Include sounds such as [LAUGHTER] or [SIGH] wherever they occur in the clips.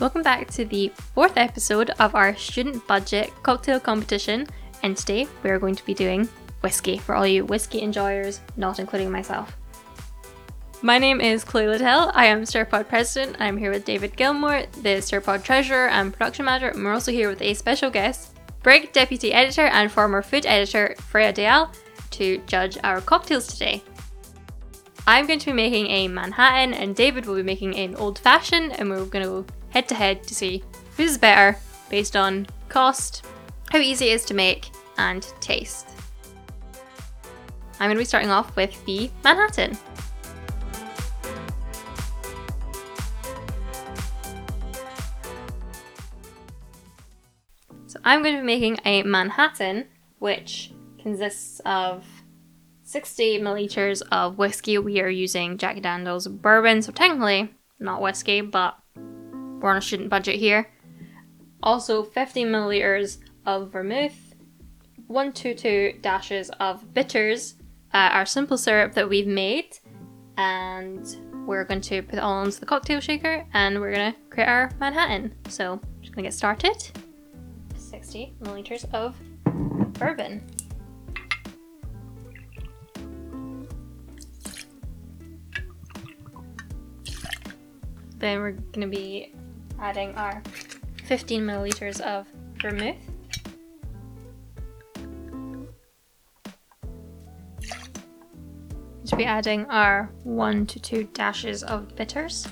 Welcome back to the fourth episode of our student budget cocktail competition, and today we are going to be doing whiskey for all you whiskey enjoyers, not including myself. My name is Chloe Liddell. I am Stirpod President. I'm here with David Gilmour, the Stirpod Treasurer and Production Manager, and we're also here with a special guest, Brig Deputy Editor and former food editor Freya Deyell, to judge our cocktails today. I'm going to be making a Manhattan, and David will be making an Old Fashioned, and we're going to head to head to see who's better based on cost, how easy it is to make, and taste. I'm going to be starting off with the Manhattan. So I'm going to be making a Manhattan, which consists of 60 milliliters of whiskey. We are using Jack Daniels bourbon, so technically not whiskey, but we're on a student budget here. Also, 50 milliliters of vermouth, 122 dashes of bitters, uh, our simple syrup that we've made, and we're going to put it all into the cocktail shaker and we're going to create our Manhattan. So, just going to get started. 60 milliliters of bourbon. Then we're going to be adding our 15 milliliters of vermouth. To be adding our one to two dashes of bitters.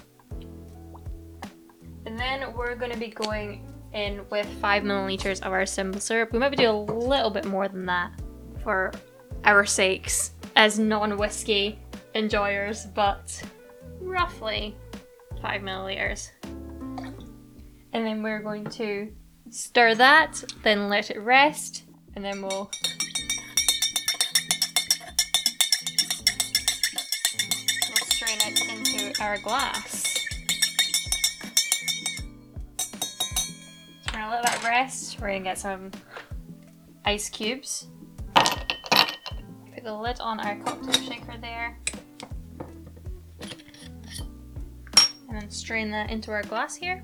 And then we're going to be going in with five milliliters of our simple syrup. We might be doing a little bit more than that for our sakes as non-whiskey enjoyers, but roughly five milliliters. And then we're going to stir that, then let it rest, and then we'll strain it into our glass. We're gonna let that rest. We're gonna get some ice cubes. Put the lid on our cocktail shaker there. And then strain that into our glass here.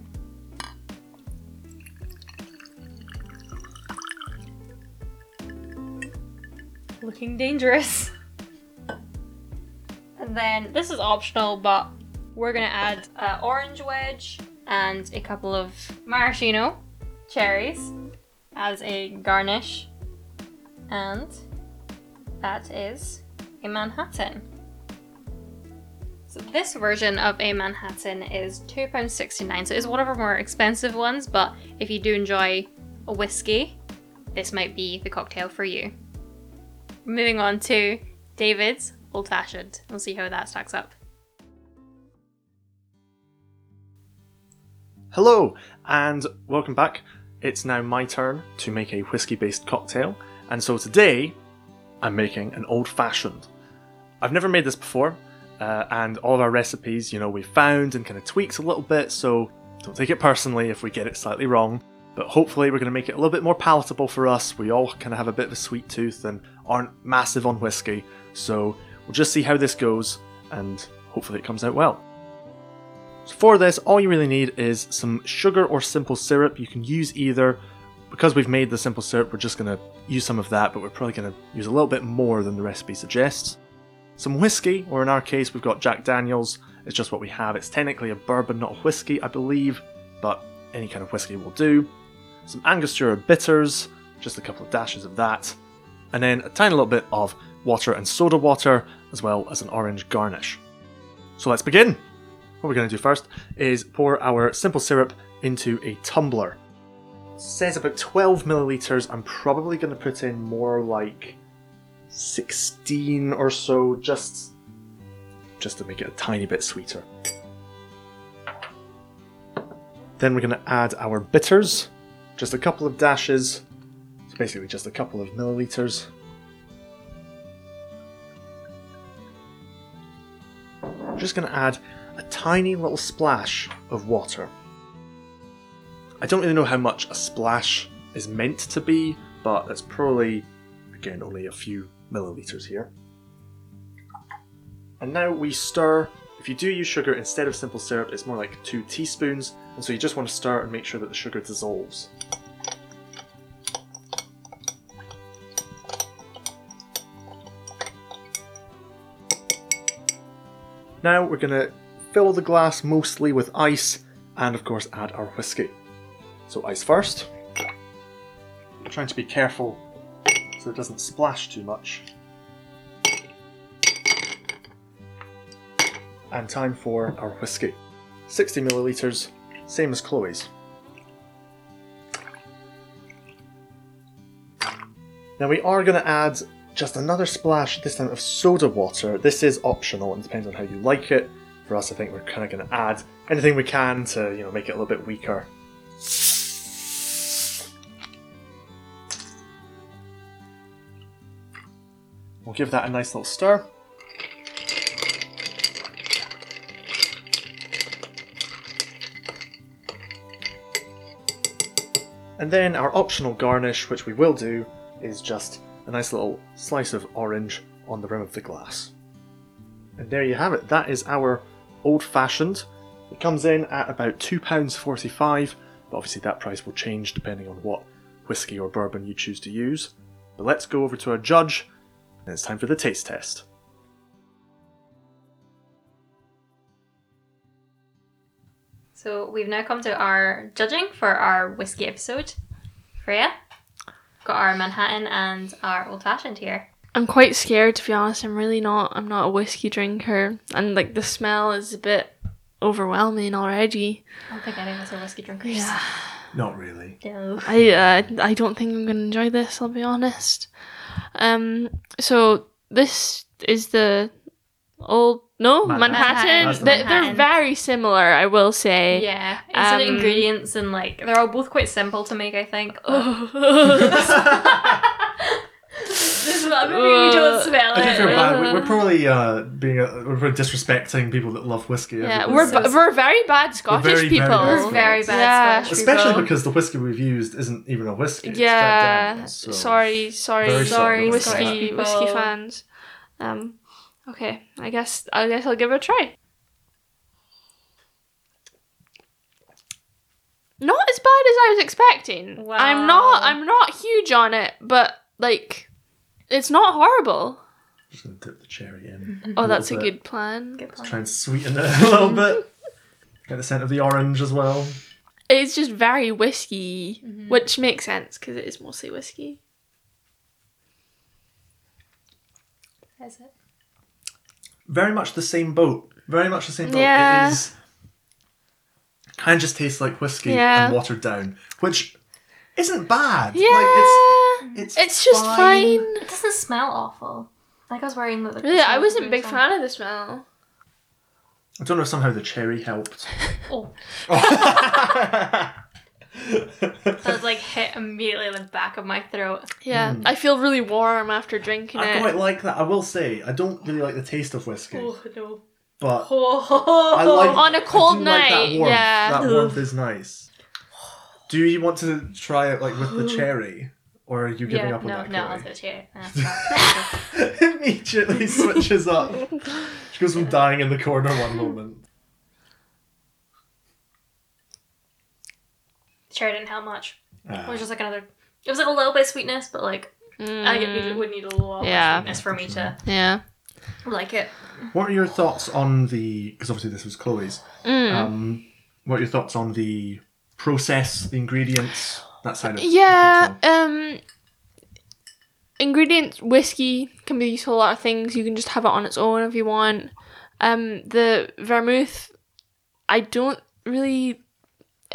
Looking dangerous. And then this is optional, but we're gonna add uh, orange wedge and a couple of maraschino cherries as a garnish. And that is a Manhattan. So this version of a Manhattan is £2.69, so it's one of our more expensive ones, but if you do enjoy a whiskey, this might be the cocktail for you. Moving on to David's Old Fashioned. We'll see how that stacks up. Hello, and welcome back. It's now my turn to make a whiskey based cocktail, and so today I'm making an old fashioned. I've never made this before, uh, and all our recipes, you know, we found and kind of tweaked a little bit, so don't take it personally if we get it slightly wrong. But hopefully, we're going to make it a little bit more palatable for us. We all kind of have a bit of a sweet tooth and aren't massive on whiskey, so we'll just see how this goes, and hopefully, it comes out well. So for this, all you really need is some sugar or simple syrup. You can use either. Because we've made the simple syrup, we're just going to use some of that, but we're probably going to use a little bit more than the recipe suggests. Some whiskey, or in our case, we've got Jack Daniels. It's just what we have. It's technically a bourbon, not a whiskey, I believe, but any kind of whiskey will do. Some Angostura bitters, just a couple of dashes of that. And then a tiny little bit of water and soda water, as well as an orange garnish. So let's begin! What we're going to do first is pour our simple syrup into a tumbler. It says about 12 milliliters. I'm probably going to put in more like 16 or so, just just to make it a tiny bit sweeter. Then we're going to add our bitters, just a couple of dashes, so basically just a couple of milliliters. We're just going to add a tiny little splash of water. I don't really know how much a splash is meant to be, but it's probably, again, only a few milliliters here. And now we stir If you do use sugar instead of simple syrup, it's more like two teaspoons, and so you just want to stir and make sure that the sugar dissolves. Now we're going to fill the glass mostly with ice and, of course, add our whiskey. So, ice first. trying to be careful so it doesn't splash too much. And time for our whiskey. 60 milliliters, same as Chloe's. Now we are going to add just another splash, this time of soda water. This is optional and depends on how you like it. For us, I think we're kind of going to add anything we can to, you know, make it a little bit weaker. We'll give that a nice little stir. And then our optional garnish, which we will do, is just a nice little slice of orange on the rim of the glass. And there you have it. That is our old fashioned. It comes in at about £2.45, but obviously that price will change depending on what whiskey or bourbon you choose to use. But let's go over to our judge, and it's time for the taste test. So we've now come to our judging for our whiskey episode. Freya, got our Manhattan and our old fashioned here. I'm quite scared to be honest. I'm really not. I'm not a whiskey drinker, and like the smell is a bit overwhelming already. I don't think any of us are whiskey drinkers. Yeah, Not really. No. I uh, I don't think I'm gonna enjoy this. I'll be honest. Um, so this is the old no Manhattan. Manhattan. That's the They- They're very similar, I will say. Yeah, it's the Um, ingredients and like they're all both quite simple to make. I think. but- [LAUGHS] this is not maybe we don't smell I do it. feel but- bad. We- We're probably uh, being uh, we're disrespecting people that love whiskey. yeah, we're So- ba- we're very bad Scottish very, very people. bad We're very bad Yeah. Scottish especially people. because the whiskey we've used isn't even a whiskey. Yeah, Jack Daniels, so- sorry, sorry, Very sorry, whiskey, whiskey fans. Um, okay, I guess I guess I'll give it a try. Not as bad as I was expecting. Wow. I'm not. I'm not huge on it, but like, it's not horrible. Just gonna dip the cherry in. [LAUGHS] Oh, that's a bit. good plan. Good plan. Try and sweeten it [LAUGHS] a little bit. Get the scent of the orange as well. It's just very whiskey, Mm-hmm. which makes sense because it is mostly whiskey. Is it? Very much the same boat. Very much the same boat. Yeah. It is. Kind of just tastes like whiskey Yeah. and watered down, which isn't bad. Yeah, Like it's it's it's just fine. It doesn't smell awful. Like I was worrying that. the Really, I wasn't a big fan of the smell. I don't know if somehow the cherry helped. Oh, I oh. [LAUGHS] [LAUGHS] that was like hit immediately in the back of my throat. Yeah, hmm. I feel really warm after drinking I it. I quite like that. I will say I don't really like the taste of whiskey, Oh no. but Oh. [LAUGHS] I like On a cold do like that night, warmth. yeah. that warmth is nice. Do you want to try it like with the cherry, or are you giving yeah, up on no, that? no, no, I'll Chloe? go cheer. That's not- Immediately switches up. [LAUGHS] She goes from dying in the corner one moment. Cherry didn't help much. It Ah. was just like another. It was like a little bit of sweetness, but like I get- Mm, would need a little more Yeah. sweetness for me to yeah. like it. What are your thoughts on the? Because obviously this was Chloe's. Mm. Um, what are your thoughts on the process, the ingredients, that side of Yeah, um ingredients whiskey can be used for a lot of things. You can just have it on its own if you want. Um the vermouth I don't really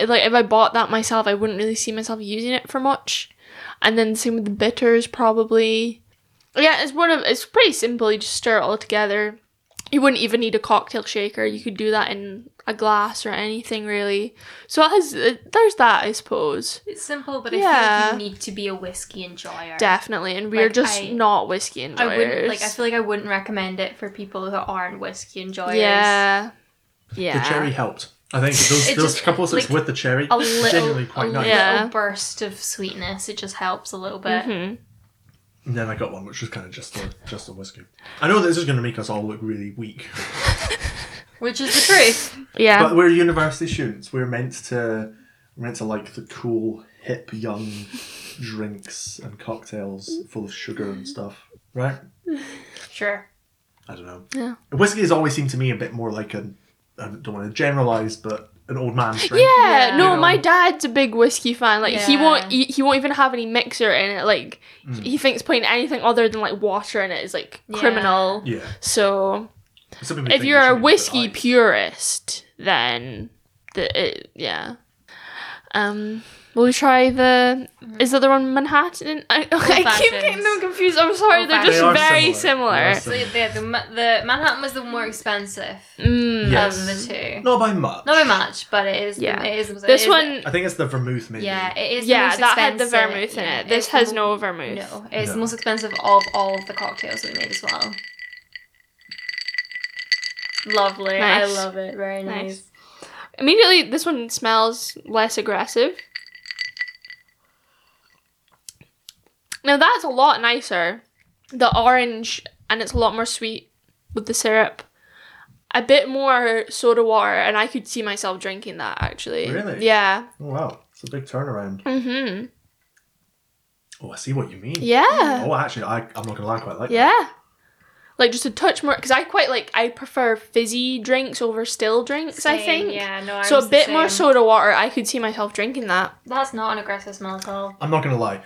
like if I bought that myself I wouldn't really see myself using it for much. And then same with the bitters probably. Yeah, it's one of it's pretty simple, you just stir it all together. You wouldn't even need a cocktail shaker. You could do that in a glass or anything really. So it has, uh, there's that, I suppose. It's simple, but I Yeah. feel like you need to be a whiskey enjoyer. Definitely, and we're Like, just I- not whiskey enjoyers. I wouldn't like. I feel like I wouldn't recommend it for people who aren't whiskey enjoyers. yeah, yeah. The cherry helped. I think [LAUGHS] those, those just- couple of sips like, with the cherry a little, genuinely a quite nice. Yeah. little burst of sweetness. It just helps a little bit. Mhm. And then I got one which was kind of just a just a whiskey. I know this is going to make us all look really weak. [LAUGHS] Which is the truth. Yeah. But we're university students. We're meant to we're meant to like the cool, hip, young drinks and cocktails full of sugar and stuff, right? Sure. I don't know. Yeah. Whiskey has always seemed to me a bit more like a I don't want to generalize, but an old man's drink. Yeah, Yeah. no, know? my dad's a big whiskey fan. Like he won't, he, he won't even have any mixer in it. Like Mm. he thinks putting anything other than like water in it is like Yeah. criminal. Yeah. So if you're a whiskey purist, then the it, yeah. Um, will we try the? Is that the other one Manhattan? I, [LAUGHS] I keep getting them confused. I'm sorry, they're just They are very similar. similar. They are So yeah, the, Ma- the Manhattan was the more expensive Mm. Yes. of the two. Not by much. Not by much, but it is. Yeah. It is. it This is- one, I think it's the vermouth maybe. Yeah, it is. the yeah, most that had the expensive- vermouth in yeah, it. This it's has the no vermouth. No, it's No. the most expensive of all of the cocktails we made as well. Lovely. Nice. I love it. Very nice. Nice. Immediately, this one smells less aggressive. Now that's a lot nicer. The orange, and it's a lot more sweet with the syrup. A bit more soda water, and I could see myself drinking that actually. Really? Yeah. Oh, wow, it's a big turnaround. Mm-hmm. Oh, I see what you mean. Yeah. Oh, actually, I, I'm not gonna lie, I quite like that. Yeah. Like just a touch more, because I quite like. I prefer fizzy drinks over still drinks. I think. Yeah. No. I So a was the bit more soda water. I could see myself drinking that. That's not an aggressive smell at all. I'm not gonna lie.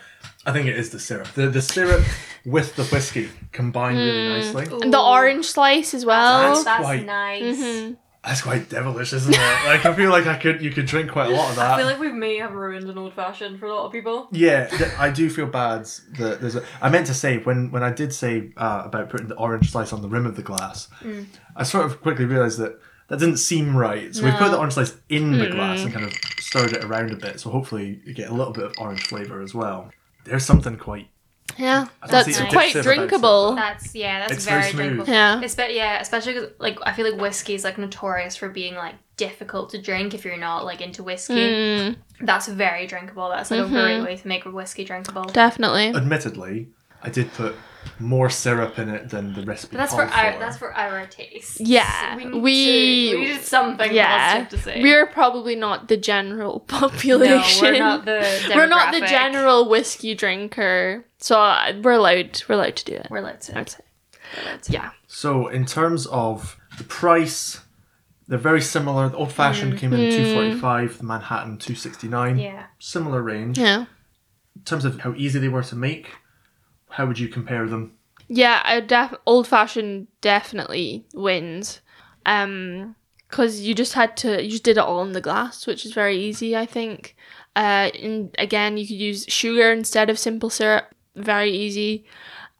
I think it is the syrup. The the syrup with the whiskey combined really nicely. And the orange slice as well. That's That's quite- nice. Mhm. That's quite devilish, isn't it? Like I feel like I could you could drink quite a lot of that. I feel like we may have ruined an old fashioned for a lot of people. Yeah, th- I do feel bad that there's a. I meant to say when when I did say uh, about putting the orange slice on the rim of the glass, Mm. I sort of quickly realised that that didn't seem right. So we put the orange slice in the glass and kind of stirred it around a bit. So hopefully you get a little bit of orange flavour as well. There's something quite. Yeah, I that's see a quite dip about it, drinkable. That's yeah. That's It's very very, drinkable. Yeah. Espe- yeah, especially 'cause, like I feel like whiskey is like notorious for being like difficult to drink if you're not like into whiskey. Mm, That's very drinkable. That's like a great way to make a whiskey drinkable. definitely. Admittedly, I did put more syrup in it than the recipe But that's called for our that's for our taste. Yeah, we we- to, we need something Yeah, positive to say. we're probably not the general population. [LAUGHS] no, population. we're not the [LAUGHS] We're not the general whiskey drinker, so uh, we're allowed. We're allowed to do it. We're allowed to. I'd say. We're allowed to. Yeah. So in terms of the price, they're very similar. The old fashioned came in two forty five. The Manhattan two sixty nine. Yeah. Similar range. Yeah. In terms of how easy they were to make, how would you compare them? Yeah, I def- old fashioned definitely wins. Um cuz you just had to you just did it all in the glass, which is very easy, I think. Uh and again, you could use sugar instead of simple syrup. Very easy.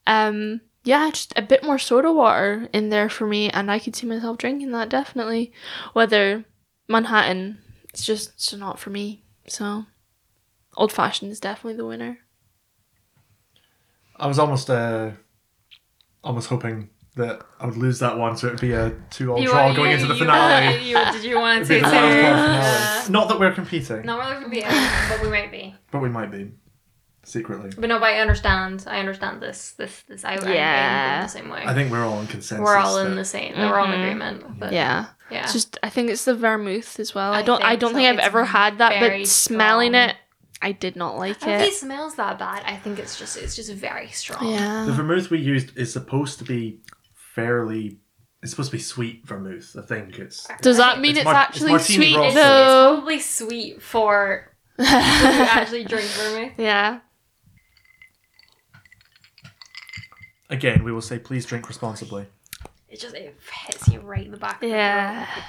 Um yeah, just a bit more soda water in there for me and I could see myself drinking that definitely. Whether Manhattan it's just it's not for me. So old fashioned is definitely the winner. I was almost uh, almost hoping that I would lose that one, so it'd be a two-all You draw want- going you- into the you- finale. you- did you want [LAUGHS] to say the wild card finale. Yeah. Not that we're competing, No, we're competing, but we might be. but we might be secretly. But no, but I understand. I understand this. This. This. I. I'm Yeah. in the same way. I think we're all in consensus. we're all in the same. We're all in Mhm. agreement. But Yeah. Yeah. It's just I think it's the vermouth as well. I, I don't I don't so. think I've It's ever had that, but smelling strong. it, I did not like I don't think it it. smells that bad. I think it's just it's just very strong. Yeah. The vermouth we used is supposed to be fairly. It's supposed to be sweet vermouth. I think it's. Does that mean It's it's, mar- it's actually martini sweet rosso. It's, though? it's probably sweet for people who [LAUGHS] actually drink vermouth. yeah. Again, we will say please drink responsibly. It just it hits you right in the back. of the Yeah. throat.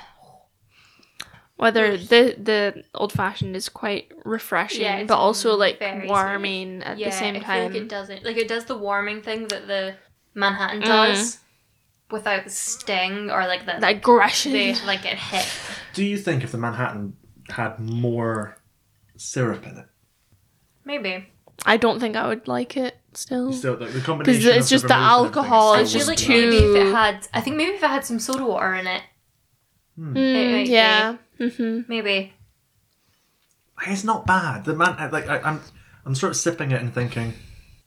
Whether the the old fashioned is quite refreshing, Yeah, but also like very warming at yeah, the same I feel time. like it doesn't like it does the warming thing that the Manhattan Mm. does without the sting or like the the aggression. they like get hit. Do you think if the Manhattan had more syrup in it, Maybe. I don't think I would like it still. still like, the combination? because it's of just the vermouth alcohol, still it's I just like too- maybe if it had I think maybe if it had some soda water in it. Mm, might yeah. Hmm Maybe. It's not bad. The man, like I, I'm, I'm sort of sipping it and thinking,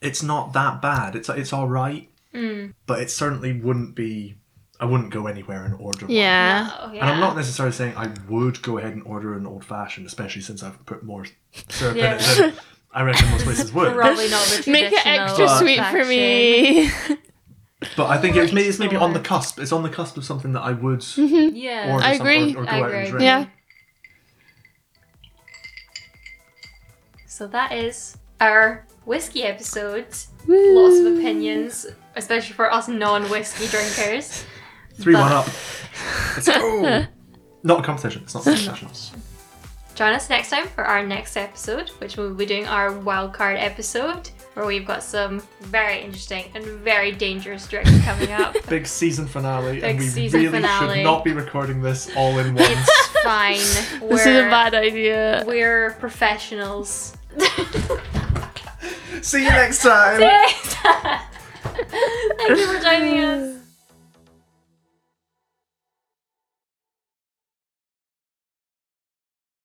it's not that bad. It's it's all right, Mm. but it certainly wouldn't be I wouldn't go anywhere and order one. Yeah. No, And I'm not necessarily saying I would go ahead and order an old fashioned, especially since I've put more syrup Yeah. in it than I reckon most places would. [LAUGHS] Probably not the Make it extra But- sweet for me. [LAUGHS] But I think it's maybe, it's maybe on the cusp. It's on the cusp of something that I would mm-hmm. Yeah. order I some- agree. or, or go I out agree. and drink. yeah. So that is our whiskey episode. Lots of opinions, especially for us non-whiskey drinkers. Three But- one up. Let's go. [LAUGHS] not a competition. It's not a competition. Join us next time for our next episode, which we'll be doing our wildcard episode, where we've got some very interesting and very dangerous drinks coming up. [LAUGHS] Big season finale, Big and we season really finale. should not be recording this all in once. it's fine. [LAUGHS] This is a bad idea. We're professionals. [LAUGHS] See you next time. Thank you for joining us.